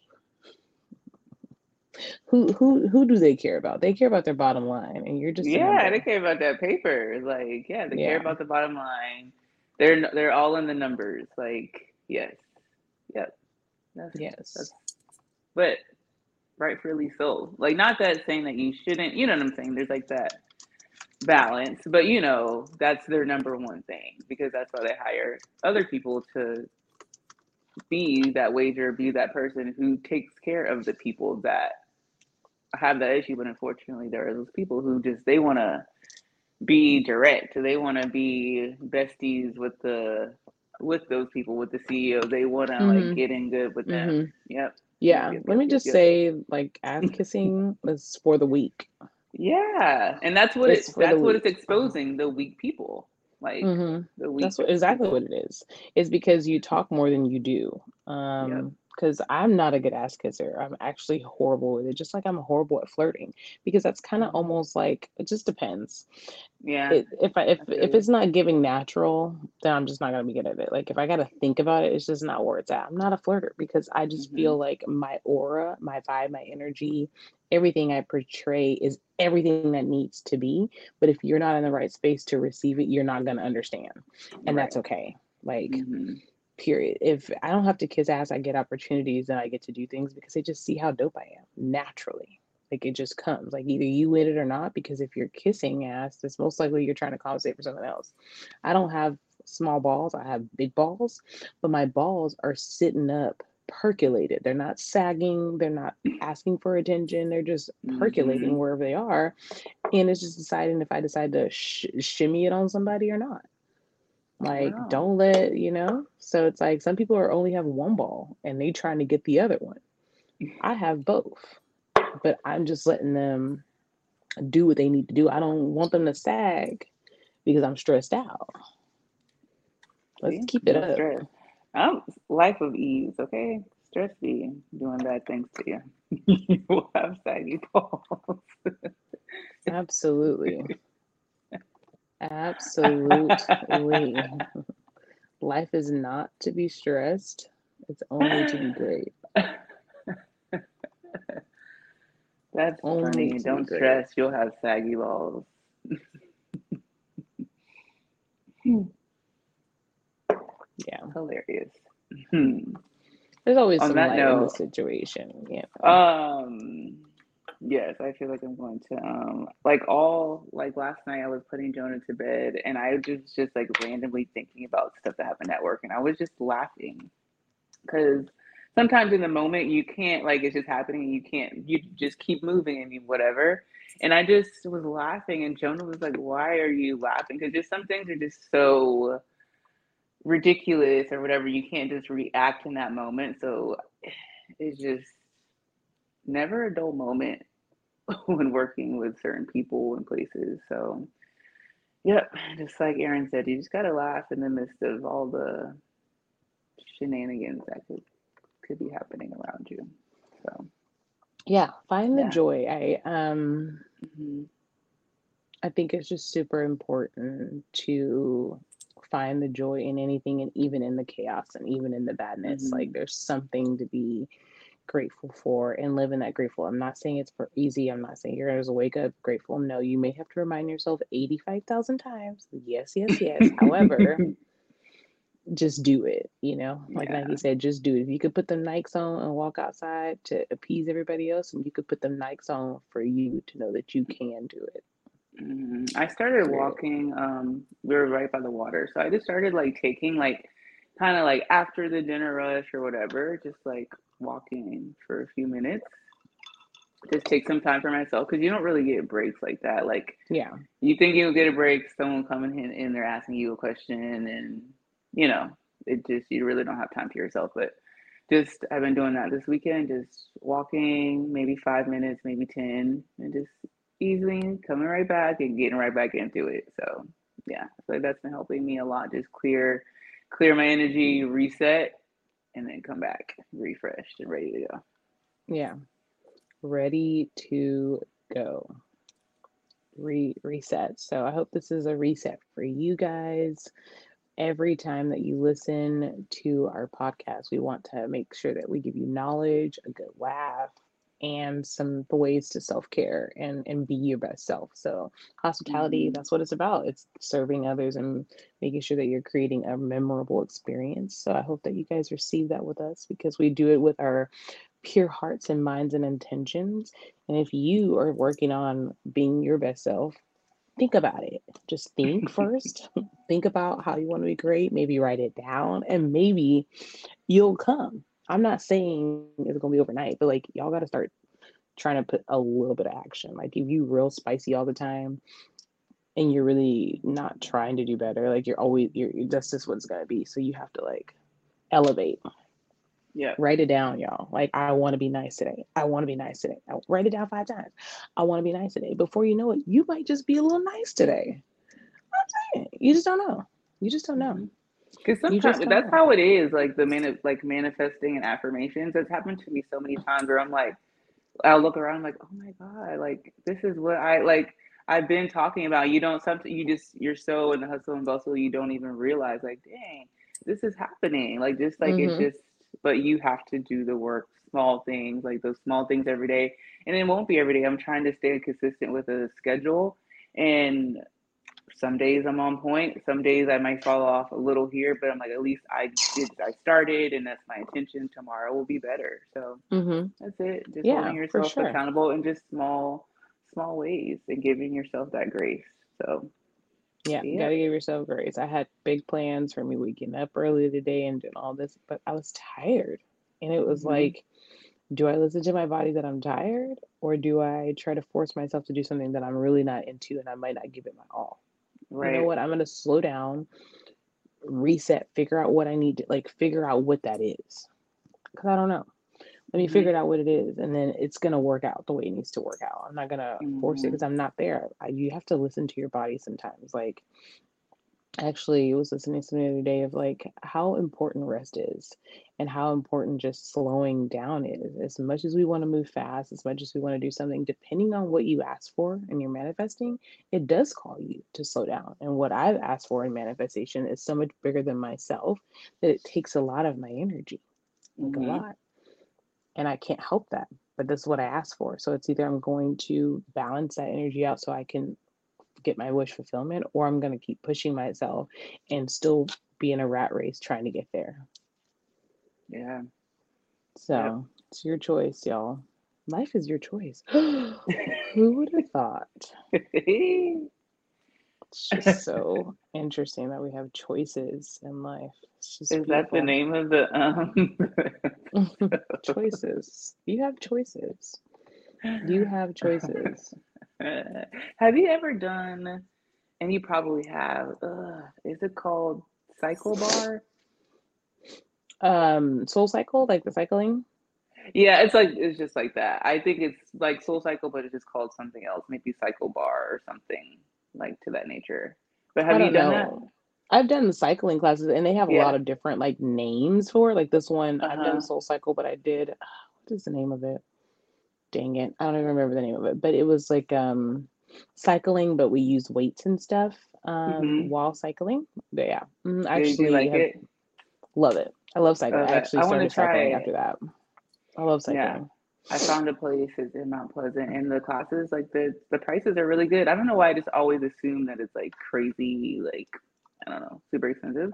Who who who do they care about? They care about their bottom line and you're just Yeah, they care about that paper. Like, yeah, they care about the bottom line. They're they're all in the numbers. Like, yes, yep. That's Yes. that's but rightfully so. Like, not that saying that you shouldn't. You know what I'm saying? There's like that balance, but you know that's their number one thing because that's why they hire other people to be that wager, be that person who takes care of the people that have that issue. But unfortunately, there are those people who just they want to be direct. They want to be besties with the with those people, with the CEO. They want to like Mhm. get in good with them. Mhm. Yep. Yeah, Yep, let me yep, just yep. say like ass kissing is for the weak. Yeah, and that's what It's the that's what it's exposing the weak people, like Mhm. the weak That's what exactly people. what it is. Is because you talk more than you do. Yep. Um, because I'm not a good ass kisser. I'm actually horrible with it, just like I'm horrible at flirting. Because that's kind of Mhm. almost like it just depends. Yeah, It if I if if it's not giving natural, then I'm just not gonna be good at it. Like if I gotta think about it, it's just not where it's at. I'm not a flirter because I just hmm feel like my aura, my vibe, my energy, everything I portray is everything that needs to be. But if you're not in the right space to receive it, you're not gonna understand. And Right. that's okay. Like hmm period. If I don't have to kiss ass, I get opportunities and I get to do things because they just see how dope I am naturally. Like it just comes. Like either you with it or not. Because if you're kissing ass, it's most likely you're trying to compensate for something else. I don't have small balls. I have big balls, but my balls are sitting up, percolated. They're not sagging. They're not asking for attention. They're just percolating hmm wherever they are, and it's just deciding if I decide to sh- shimmy it on somebody or not. Like, Wow. don't let, you know? So it's like some people are only have one ball and they trying to get the other one. I have both, but I'm just letting them do what they need to do. I don't want them to sag because I'm stressed out. Let's keep it up. stress. Um, life of ease. Okay, stress be doing bad things to you. you will have saggy balls. Absolutely. Absolutely. Life is not to be stressed. It's only to be great. That's Only funny. Don't great. stress. You'll have saggy balls. Yeah. Hilarious. Hmm. There's always On some light in the situation. Yeah. um, yes, I feel like I'm going to um, like all like last night I was putting Jonah to bed and I was just just like randomly thinking about stuff that happened at work and I was just laughing. Because sometimes in the moment you can't like it's just happening and you can't you just keep moving and you whatever. And i just was laughing and jonah was like why are you laughing? Because just some things are just so ridiculous or whatever you can't just react in that moment. So it's just never a dull moment when working with certain people and places so yep just like Erin said you just gotta laugh in the midst of all the shenanigans that could could be happening around you. So Yeah. Find the yeah. joy. I um hmm I think it's just super important to find the joy in anything and even in the chaos and even in the badness. Like hmm there's something to be grateful for and live in that grateful. I'm not saying it's for easy. I'm not saying you're gonna wake up grateful. No, you may have to remind yourself 85,000 times. Yes, yes, yes. However, just do it, you know? Like yeah. Nike said, just do it. If you could put the Nikes on and walk outside to appease everybody else, and you could put the Nikes on for you to know that you can do it. hmm I started walking. Um, we were right by the water, so I just started like taking like kind of like after the dinner rush or whatever, just like walking for a few minutes. just take some time for myself because you don't really get breaks like that. Like, yeah, you think you'll get a break, someone coming in and they're asking you a question, and you know, it just you really don't have time to yourself. But just I've been doing that this weekend, just walking maybe five minutes, maybe ten, and just easing, coming right back and getting right back into it. So yeah, so that's been helping me a lot. Just clear, clear my energy, reset, and then come back refreshed and ready to go. Yeah, ready to go. Re reset. So I hope this is a reset for you guys. Every time that you listen to our podcast, we want to make sure that we give you knowledge, a good laugh, and some ways to self-care and and be your best self. So hospitality Mm-hmm. that's what it's about. It's serving others and making sure that you're creating a memorable experience. So i hope that you guys receive that with us because we do it with our pure hearts and minds and intentions. And if you are working on being your best self think about it. Just think first. Think about how you want to be great. Maybe write it down and maybe you'll come I'm not saying it's gonna be overnight, but like y'all gotta start trying to put a little bit of action. Like if you real spicy all the time and you're really not trying to do better, like you're always you're that's just what it's gonna be. So you have to like elevate. Yeah. Write it down, y'all. Like I want to be nice today. I want to be nice today. I, write it down five times. I want to be nice today. Before you know it, you might just be a little nice today. I'm saying you just don't know. You just don't know. Mm-hmm. Because sometimes that's how it is. Like the man, like manifesting and affirmations. It's happened to me so many times where I'm like, I'll look around I'm like, oh my god, like this is what I like. I've been talking about. You don't something. You just you're so in the hustle and bustle. You don't even realize like, dang, this is happening. Like just like Mhm. it's just. But you have to do the work, small things like those small things every day, and it won't be every day. I'm trying to stay consistent with a schedule, and some days I'm on point. Some days I might fall off a little here, but I'm like, at least I did. I started, and that's my intention. Tomorrow will be better. So Mm-hmm. that's it. Just Yeah, holding yourself sure. accountable in just small, small ways, and giving yourself that grace. So Yeah, you yeah, gotta give yourself grace. I had big plans for me waking up early today and doing all this, but I was tired. And it was hmm like, do I listen to my body that I'm tired, or do I try to force myself to do something that I'm really not into and I might not give it my all? You know what? I'm gonna slow down, reset, figure out what I need to like figure out what that is. Because I don't know. Let me hmm figure it out what it is, and then it's gonna work out the way it needs to work out. I'm not gonna force it hmm because I'm not there. I, you have to listen to your body sometimes. Like actually was listening to the other day of like how important rest is and how important just slowing down is. As much as we want to move fast, as much as we want to do something, depending on what you ask for and you're manifesting, it does call you to slow down. And what I've asked for in manifestation is so much bigger than myself that it takes a lot of my energy, like a hmm lot. And I can't help that. But that's what I asked for. So it's either I'm going to balance that energy out so I can get my wish fulfillment, or I'm going to keep pushing myself and still be in a rat race trying to get there. Yeah. So it's your choice, y'all. Life is your choice. Who would have thought? It's just so interesting that we have choices in life. Is that the name of the um? choices. You have choices. You have choices. have you ever done? And you probably have. Uh, is it called Cycle Bar? Um, Soul Cycle, like the cycling. Yeah, it's like it's just like that. I think it's like Soul Cycle, but it's just called something else, maybe Cycle Bar or something like to that nature. But have you done that? I've done the cycling classes and they have a lot of different like names for it. Like this one, I've done Uh-huh. Soul Cycle, but I did what is the name of it? Dang it. I don't even remember the name of it. But it was like um cycling, but we used weights and stuff um Mhm. while cycling. But yeah. mm, I actually like have it? love it. I love cycling. I actually I want to started try cycling it. after that. I love Yeah. cycling. I found a place in Mount Pleasant, and the classes like the the prices are really good. I don't know why I just always assume that it's like crazy, like I don't know, super expensive.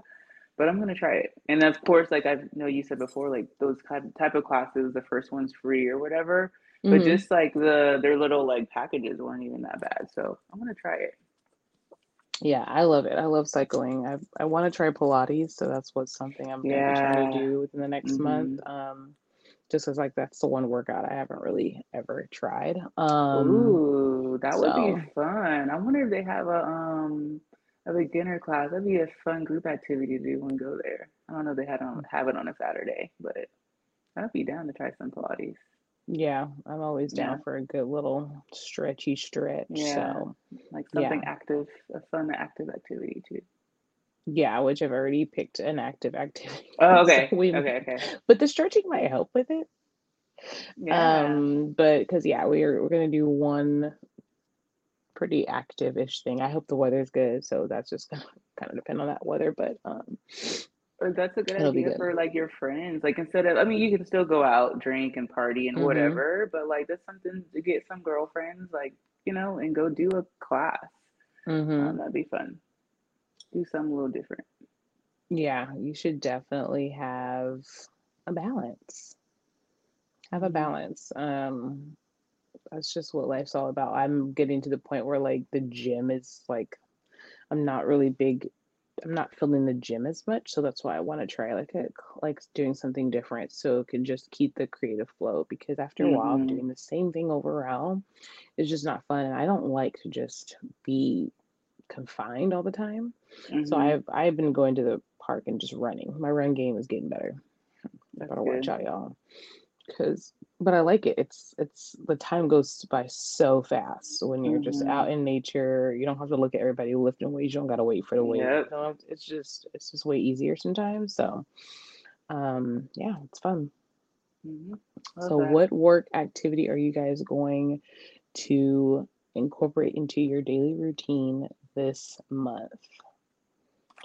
But I'm gonna try it. And of course, like I know you said before, like those type type of classes, the first one's free or whatever. But Mhm. just like the their little like packages weren't even that bad. So I'm gonna try it. Yeah, I love it. I love cycling. I I want to try Pilates, so that's what's something I'm gonna be trying to do within the next month. Mhm. Um, just as like that's the one workout I haven't really ever tried. Um, Ooh, that would be fun. I wonder if they have a um a beginner class. That'd be a fun group activity to do and go there. I don't know if they had on have it on a Saturday, but I'd be down to try some Pilates. Yeah, I'm always Yeah, down for a good little stretchy stretch. yeah, So like yeah, something active, a fun active activity too. yeah, which I've already picked an active activity. Oh, So okay, we, okay, okay. but the stretching might help with it. Yeah. Um, but because yeah, we're we're gonna do one pretty active-ish thing. I hope the weather's good, so that's just gonna kind of depend on that weather, but um, that's a good it'll idea good. for like your friends. Like instead of, I mean, you can still go out, drink and party and Mm-hmm. whatever, but like that's something to get some girlfriends, like, you know, and go do a class. Mm-hmm. Um, that'd be fun. Do something a little different. Yeah, you should definitely have a balance. Have a hmm balance. Um, that's just what life's all about. I'm getting to the point where like the gym is like I'm not really big. I'm not feeling the gym as much, so that's why I want to try like a like doing something different so it can just keep the creative flow because after a while of hmm doing the same thing over and over, it's just not fun and I don't like to just be confined all the time. So hmm I've I've been going to the park and just running. My run game is getting better. That's Better watch good. out, y'all. Cause but I like it. It's it's the time goes by so fast when you're just out in nature. You don't have to look at everybody lifting weights. You don't gotta wait for the weight. Yep. know, it's just it's just way easier sometimes. So um yeah, it's fun. hmm So that. what work activity are you guys going to incorporate into your daily routine this month?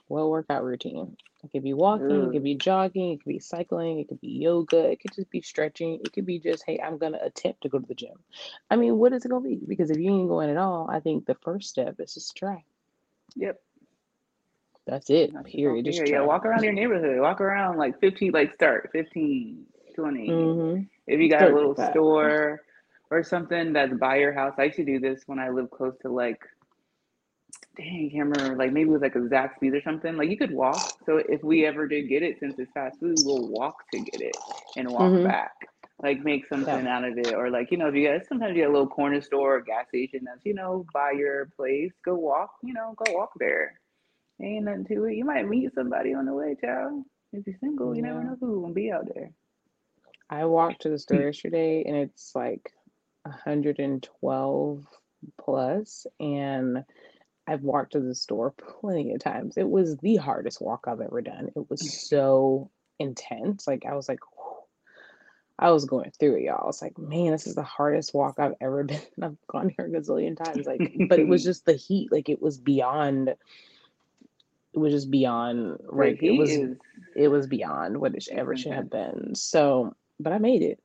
What workout routine? It could be walking, it could be jogging, it could be cycling, it could be yoga, it could just be stretching, it could be just, hey, I'm gonna attempt to go to the gym. I mean, what is it gonna be? Because if you ain't going at all, I think the first step is just try. Yep. That's it. That's Period. Just. Yeah, walk around your neighborhood. Walk around like 15, like start 15, 20. Mm-hmm. If you got a little store or something that's by your house. I used to do this when I lived close to like, dang, I can't remember, like maybe it was like a Zaxby's or something. Like you could walk. So if we ever did get it, since it's fast food, we'll walk to get it and walk Mm-hmm. back. Like make Yeah. something out of it. Or like, you know, if you guys sometimes you get a little corner store or gas station that's, you know, by your place, go walk, you know, go walk there. Ain't nothing to it. You might meet somebody on the way, child. If you're single, you never know who will be out there. I walked to the store yesterday and it's like 112 plus and I've walked to the store plenty of times. It was the hardest walk I've ever done. It was mm. so intense. Like I was like I was going through it, y'all. I was like, man, this is the hardest walk I've ever been. I've gone here a gazillion times. Like, but it was just the heat. Like it was beyond it was just beyond like it was is it was beyond what it ever should have been. So but I made it.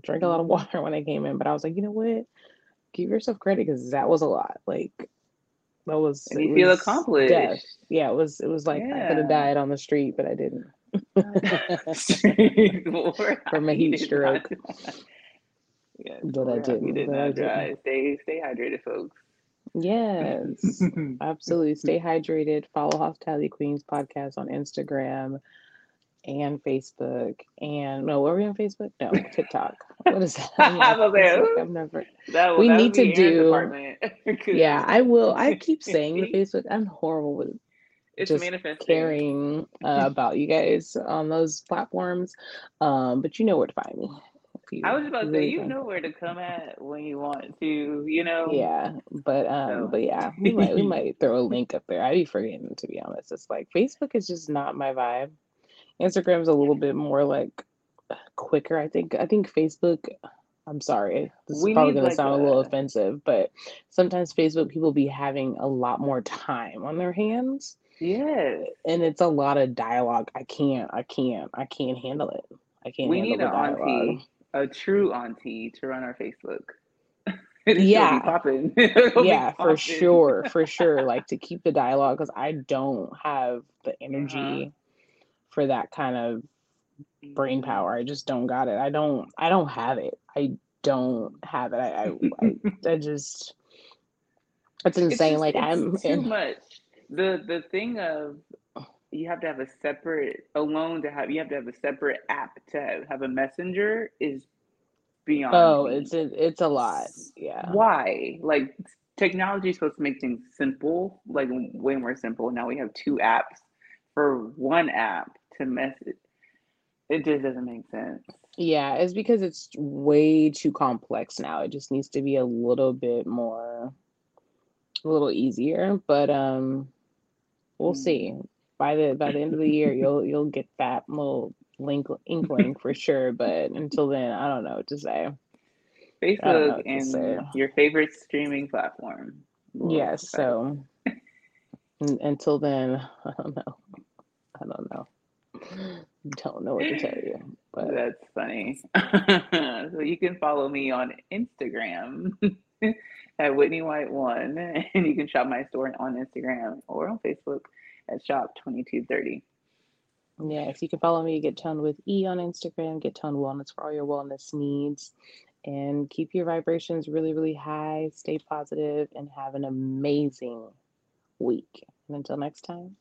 Drank a lot of water when I came in, but I was like, you know what? Give yourself credit because that was a lot. Like that was And you feel was death. accomplished. Yeah, it was it was like I could have Yeah. died on the street, but I didn't. From a heat stroke. Yes, But I didn't. did But not dry. Stay, stay hydrated, folks. Yes. Absolutely. Stay hydrated. Follow Hospitality Queens podcast on Instagram and Facebook. And no, were we on Facebook? No, TikTok. What is that? I'm like was like, Facebook. "Ooh." I've never. that We that need to do. Yeah, I will. I keep saying the Facebook. I'm horrible with it's just manifesting. caring uh, about you guys on those platforms. Um, but you know where to find me. I was about to say, you know where to come at when you want to, you know. Yeah, but um, So but yeah, we might we might throw a link up there. I'd be forgetting to be honest. It's like Facebook is just not my vibe. Instagram's a little bit more like quicker. I think I think Facebook. I'm sorry, this is probably need gonna sound a little offensive, but sometimes Facebook people be having a lot more time on their hands, Yeah. and it's a lot of dialogue. I can't, I can't, I can't handle it. I can't We handle need an dialogue. auntie, a true auntie, to run our Facebook. Yeah, popping. Yeah, for sure, for sure. Like to keep the dialogue because I don't have the Uh huh. For that kind of brain hmm power. I just don't got it. I don't. I don't have it. I don't have it. I. I. I, I just. It's it's insane. just Like it's I'm too in. much. The the thing of you have to have a separate alone to have you have to have a separate app to have a messenger is beyond. Oh, me. it's a, it's a lot. Yeah. Why? Like technology is supposed to make things simple, like way more simple. Now we have two apps for one app to message. It just doesn't make sense. Yeah, it's because it's way too complex now. It just needs to be a little bit more, a little easier. But um, we'll see. Mm. By the by the end of the year, you'll you'll get that little link inkling for sure. But until then, I don't know what to say. I don't know Facebook and your favorite streaming platform. Yes. So un- until then, I don't know. I don't know. Don't know what to tell you. But That's funny. so you can follow me on Instagram at Whitney White One, and you can shop my store on Instagram or on Facebook at Shop Twenty Two Thirty. yes, you can follow me, Get Toned with E on Instagram, Get Toned Wellness for all your wellness needs. And keep your vibrations really, really high. Stay positive and have an amazing week. And until next time.